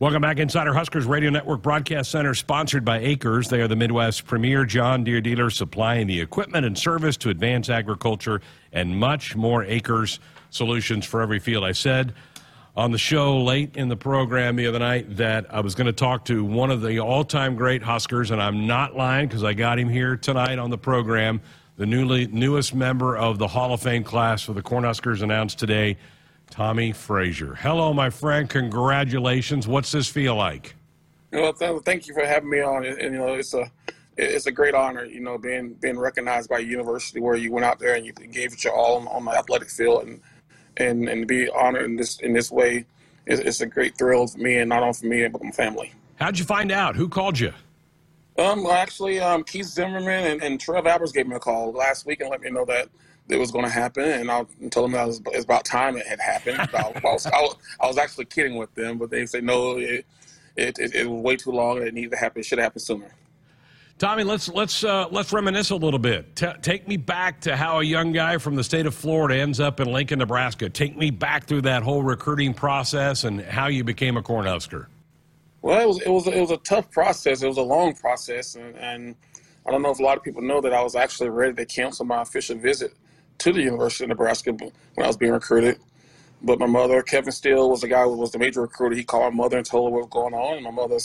Welcome back, Insider Huskers Radio Network Broadcast Center, sponsored by AKRS. They are the Midwest's premier John Deere dealer, supplying the equipment and service to advance agriculture and much more AKRS solutions for every field. I said on the show late in the program the other night that I was going to talk to one of the all-time great Huskers, and I'm not lying because I got him here tonight on the program. The newly newest member of the Hall of Fame class for the Cornhuskers announced today. Tommie Frazier. Hello, my friend. Congratulations. What's this feel like? Well, thank you for having me on. And, you know, it's a it's a great honor. You know, being being recognized by a university where you went out there and you gave it your all on, on the athletic field, and and and to be honored in this in this way, it's, it's a great thrill for me, and not only for me but my family. How'd you find out? Who called you? Um, actually, um, Keith Zimmerman and, and Trev Alberts gave me a call last week and let me know that it was going to happen, and I told them that it was, it was about time it had happened. I, was, I, was, I, was, actually kidding with them, but they said no, it, it, it, it was way too long, and it needed to happen. It should have happened sooner. Tommie, let's let's uh, let's reminisce a little bit. T- take me back to how a young guy from the state of Florida ends up in Lincoln, Nebraska. Take me back through that whole recruiting process and how you became a Cornhusker. Well, it was it was it was a tough process. It was a long process, and, and I don't know if a lot of people know that I was actually ready to cancel my official visit to the University of Nebraska when I was being recruited. But my mother, Kevin Steele, was the guy who was the major recruiter. He called my mother and told her what was going on. And my mother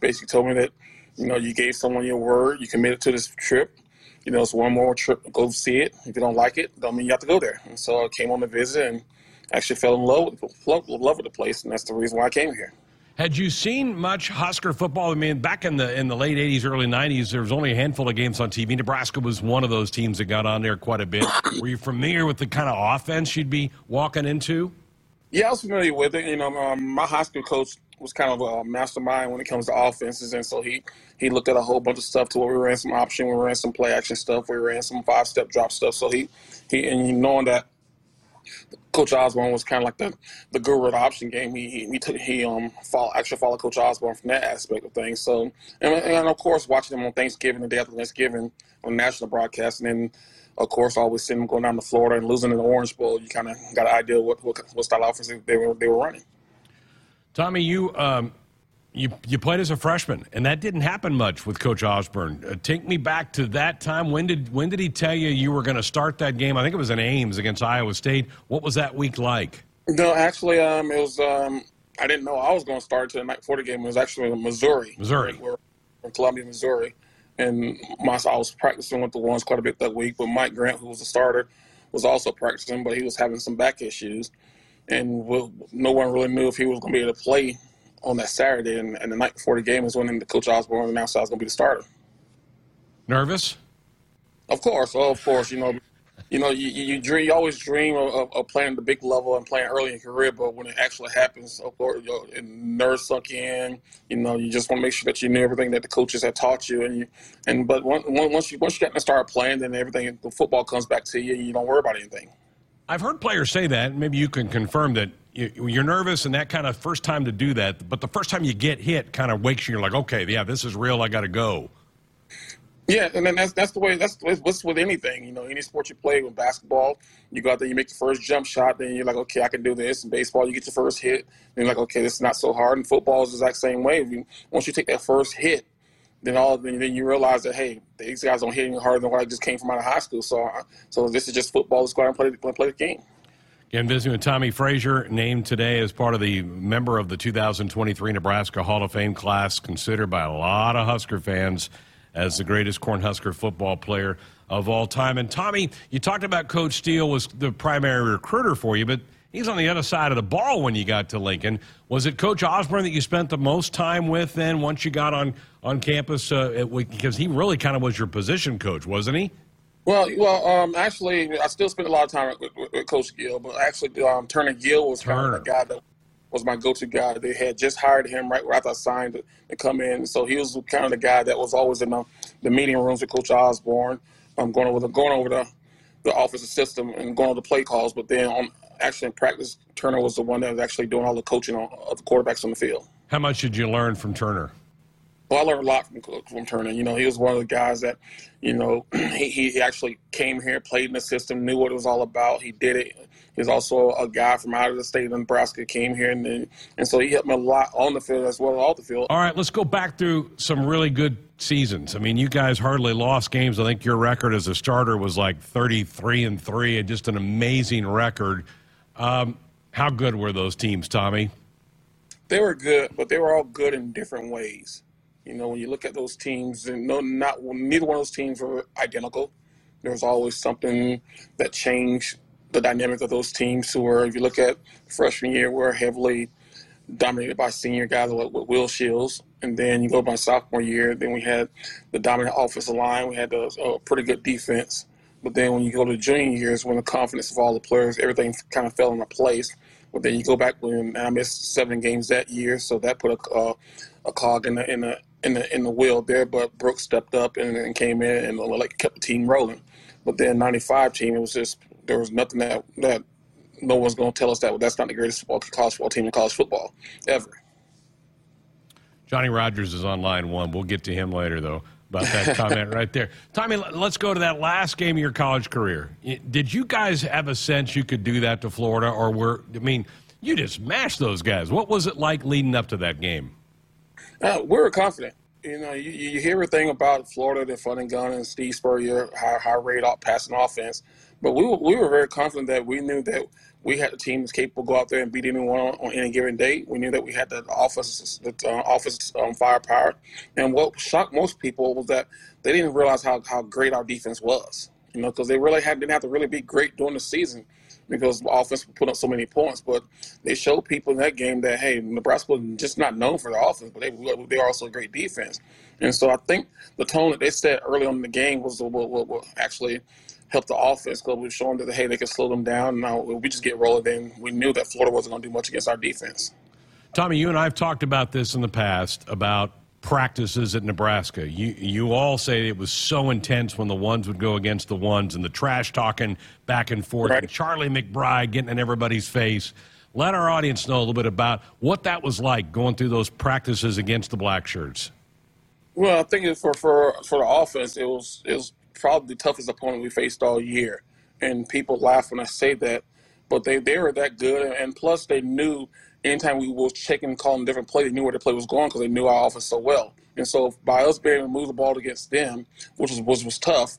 basically told me that, you know, you gave someone your word, you committed to this trip. You know, it's one more trip, go see it. If you don't like it, don't mean you have to go there. And so I came on the visit and actually fell in love with, love, love with the place. And that's the reason why I came here. Had you seen much Husker football? I mean, back in the in the late '80s, early '90s, there was only a handful of games on TV. Nebraska was one of those teams that got on there quite a bit. Were you familiar with the kind of offense you'd be walking into? Yeah, I was familiar with it. You know, um, my high school coach was kind of a mastermind when it comes to offenses, and so he he looked at a whole bunch of stuff. To where we ran some option, we ran some play action stuff, we ran some five step drop stuff. So he he and knowing that Coach Osborne was kind of like the the guru of the option game. He he, took he um follow, actually followed Coach Osborne from that aspect of things. So and, and of course watching them on Thanksgiving, the day after Thanksgiving on national broadcast, and then of course always seeing them going down to Florida and losing in the Orange Bowl. You kind of got an idea what, what what style offense they were they were running. Tommie, you um, you you played as a freshman, and that didn't happen much with Coach Osborne. Uh, take me back to that time. When did when did he tell you you were going to start that game? I think it was in Ames against Iowa State. What was that week like? No, actually, um, it was. Um, I didn't know I was going to start to the night before the game. It was actually in Missouri. Missouri. We're in Columbia, Missouri, and my, I was practicing with the ones quite a bit that week. But Mike Grant, who was the starter, was also practicing, but he was having some back issues, and no one really knew if he was going to be able to play on that Saturday, and, and the night before the game was when the coach Osborne announced I was going to be the starter. Nervous? Of course, oh, of course. You know, you know, you, you dream, you always dream of, of, playing the big level and playing early in your career, but when it actually happens, of course, you know, and nerves sunk in. You know, you just want to make sure that you knew everything that the coaches had taught you, and you, and but once you once you get to start playing, then everything the football comes back to you, and you don't worry about anything. I've heard players say that. Maybe you can confirm that you're nervous and that kind of first time to do that, but the first time you get hit kind of wakes you. You're like, okay, yeah, this is real. I got to go. Yeah, and then that's that's the way that's what's with anything. You know, any sport you play with basketball, you go out there, you make the first jump shot, then you're like, okay, I can do this. In baseball, you get your first hit, then you're like, okay, this is not so hard. And football is the exact same way. Once you take that first hit, then all then, you realize that hey, these guys don't hit any harder than what I just came from out of high school. So so this is just football. Let's go out and play, play the game. Again, visiting with Tommie Frazier, named today as part of the member of the 2023 Nebraska Hall of Fame class, considered by a lot of Husker fans as the greatest Cornhusker football player of all time. And Tommie, you talked about Coach Steele was the primary recruiter for you, but he's on the other side of the ball when you got to Lincoln. Was it Coach Osborne that you spent the most time with then once you got on, on campus? Uh, because he really kind of was your position coach, wasn't he? Well, well, um, actually, I still spent a lot of time with, with, with Coach Gill, but actually, um, Turner Gill was Turner. kind of the guy that was my go-to guy. They had just hired him right after I signed to, to, come in, so he was kind of the guy that was always in the, the meeting rooms with Coach Osborne, um, going over the going over the the offensive system and going over the play calls. But then on actually in practice, Turner was the one that was actually doing all the coaching of the quarterbacks on the field. How much did you learn from Turner? Well, I learned a lot from from Turner. You know, he was one of the guys that, you know, he, he actually came here, played in the system, knew what it was all about. He did it. He's also a guy from out of the state of Nebraska, came here, and then, and so he helped me a lot on the field as well as off the field. All right, let's go back through some really good seasons. I mean, you guys hardly lost games. I think your record as a starter was like 33 and three, and just an amazing record. Um, how good were those teams, Tommie? They were good, but they were all good in different ways. You know, when you look at those teams, and no, not neither one of those teams were identical. There was always something that changed the dynamic of those teams. Who were, if you look at freshman year, we're heavily dominated by senior guys like with Will Shields, and then you go by sophomore year, then we had the dominant offensive line. We had a, a pretty good defense. But then when you go to junior years, when the confidence of all the players, everything kind of fell into place. But then you go back when I missed seven games that year, so that put a, a cog in the in the in the in the wheel there. But Brooks stepped up and, and came in and uh, like kept the team rolling. But then '95 team, it was just there was nothing that that no one's going to tell us that that's not the greatest football, college football team in college football ever. Johnny Rodgers is on line one. We'll get to him later, though, about that comment right there. Tommie, let's go to that last game of your college career. Did you guys have a sense you could do that to Florida, or were I mean, you just mashed those guys? What was it like leading up to that game? Uh, we were confident. You know, you, you hear everything about Florida, the fun and gun, and Steve Spurrier, high, high rate off passing offense. But we were, we were very confident that we knew that we had a team that's capable to go out there and beat anyone on, on any given day. We knew that we had the office, the uh, office um, firepower. And what shocked most people was that they didn't realize how, how great our defense was. You know, because they really had, didn't have to really be great during the season because the offense put up so many points. But they showed people in that game that hey, Nebraska was just not known for their offense, but they they are also a great defense. And so I think the tone that they set early on in the game was what, what, what actually help the offense because we showed them that hey they can slow them down. Now we just get rolling. Then we knew that Florida wasn't going to do much against our defense. Tommie, you and I have talked about this in the past about practices at Nebraska. You you all say it was so intense when the ones would go against the ones and the trash talking back and forth. Right. And Charlie McBride getting in everybody's face. Let our audience know a little bit about what that was like going through those practices against the Blackshirts. Well, I think for for for the offense, it was it was probably the toughest opponent we faced all year. And people laugh when I say that, but they, they were that good. And plus, they knew anytime we was checking, calling different play, they knew where the play was going because they knew our offense so well. And so by us being able to move the ball against them, which was which was tough,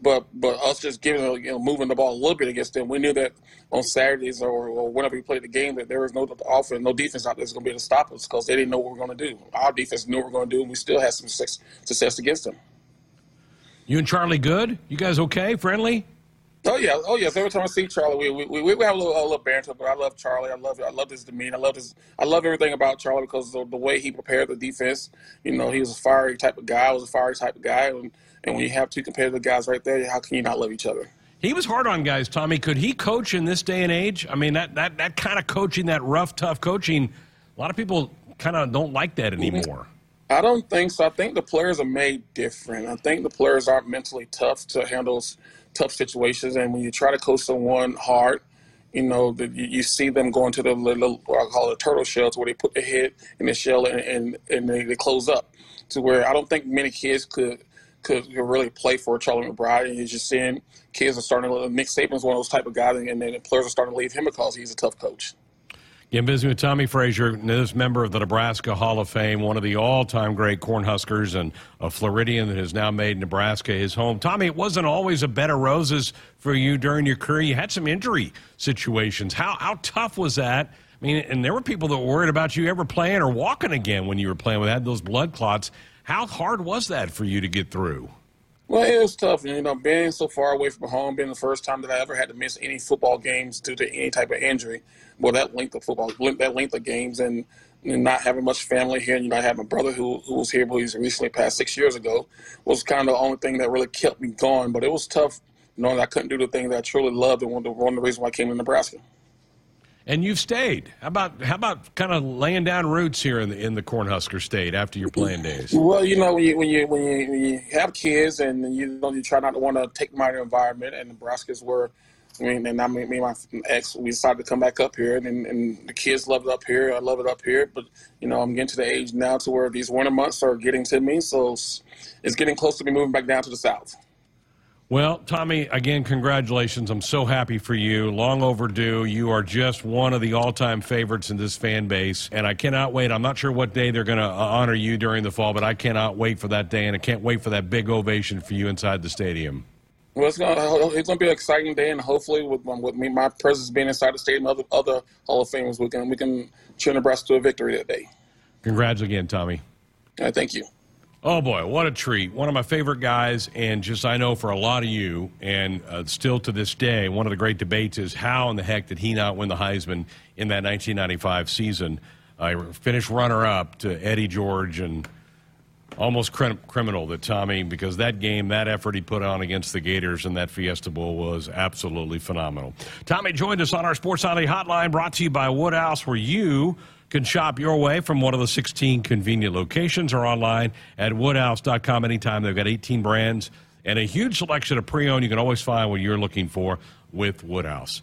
but but us just giving you know moving the ball a little bit against them, we knew that on Saturdays or, or whenever we played the game that there was no offense, no defense out there that's going to be able to stop us because they didn't know what we were going to do. Our defense knew what we were going to do, and we still had some success, success against them. You and Charlie good? You guys okay? Friendly? Oh yeah, oh yes. Every time I see Charlie, we we, we have a little, a little banter. But I love Charlie. I love I love his demeanor. I love his. I love everything about Charlie because of the way he prepared the defense. You know, he was a fiery type of guy. I was a fiery type of guy. And, and when you have two competitive guys right there, how can you not love each other? He was hard on guys, Tommie. Could he coach in this day and age? I mean, that that that kind of coaching, that rough, tough coaching. A lot of people kind of don't like that mm-hmm. anymore. I don't think so. I think the players are made different. I think the players aren't mentally tough to handle tough situations. And when you try to coach someone hard, you know, the, you, see them going to the little, what I call it, turtle shells, where they put their head in the shell and and, and they, they, close up. To where I don't think many kids could could, really play for Charlie McBride. And you're just seeing kids are starting to. Nick Saban's one of those type of guys, and then the players are starting to leave him because he's a tough coach. Again, visiting with Tommie Frazier, this member of the Nebraska Hall of Fame, one of the all-time great Cornhuskers, and a Floridian that has now made Nebraska his home. Tommie, it wasn't always a bed of roses for you during your career. You had some injury situations. How how tough was that? I mean, and there were people that were worried about you ever playing or walking again when you were playing with had those blood clots. How hard was that for you to get through? Well, it was tough. You know, being so far away from home, being the first time that I ever had to miss any football games due to any type of injury. Well, that length of football, that length of games, and, and not having much family here, and you know, I have my brother who who was here, but he's recently passed six years ago, was kind of the only thing that really kept me going. But it was tough knowing I couldn't do the thing that I truly loved, and one of the, one of the reasons why I came to Nebraska and you've stayed. How about how about kind of laying down roots here in the in the Cornhusker State after your playing days? Well, you know when you when you when you, when you have kids and you know you try not to want to take out environment, and Nebraska's were. I mean, and I mean, me and my ex, we decided to come back up here, and, and the kids love it up here. I love it up here, but you know, I'm getting to the age now to where these winter months are getting to me, so it's getting close to me moving back down to the south. Well, Tommie, again, congratulations. I'm so happy for you. Long overdue. You are just one of the all time favorites in this fan base. And I cannot wait. I'm not sure what day they're going to uh, honor you during the fall, but I cannot wait for that day. And I can't wait for that big ovation for you inside the stadium. Well, it's gonna it's gonna be an exciting day, and hopefully, with with me, my presence being inside the stadium, other other Hall of Famers, we can we can cheer Nebraska to a victory that day. Congrats again, Tommie. Uh, thank you. Oh boy, what a treat! One of my favorite guys, and just I know for a lot of you, and uh, still to this day, one of the great debates is how in the heck did he not win the Heisman in that 1995 season? I finished runner-up to Eddie George, and almost crim- criminal that Tommie, because that game, that effort he put on against the Gators in that Fiesta Bowl was absolutely phenomenal. Tommie joined us on our Sports Sunday Hotline, brought to you by Woodhouse, where you can shop your way from one of the 16 convenient locations or online at woodhouse.com anytime. They've got 18 brands and a huge selection of pre owned you can always find what you're looking for with Woodhouse.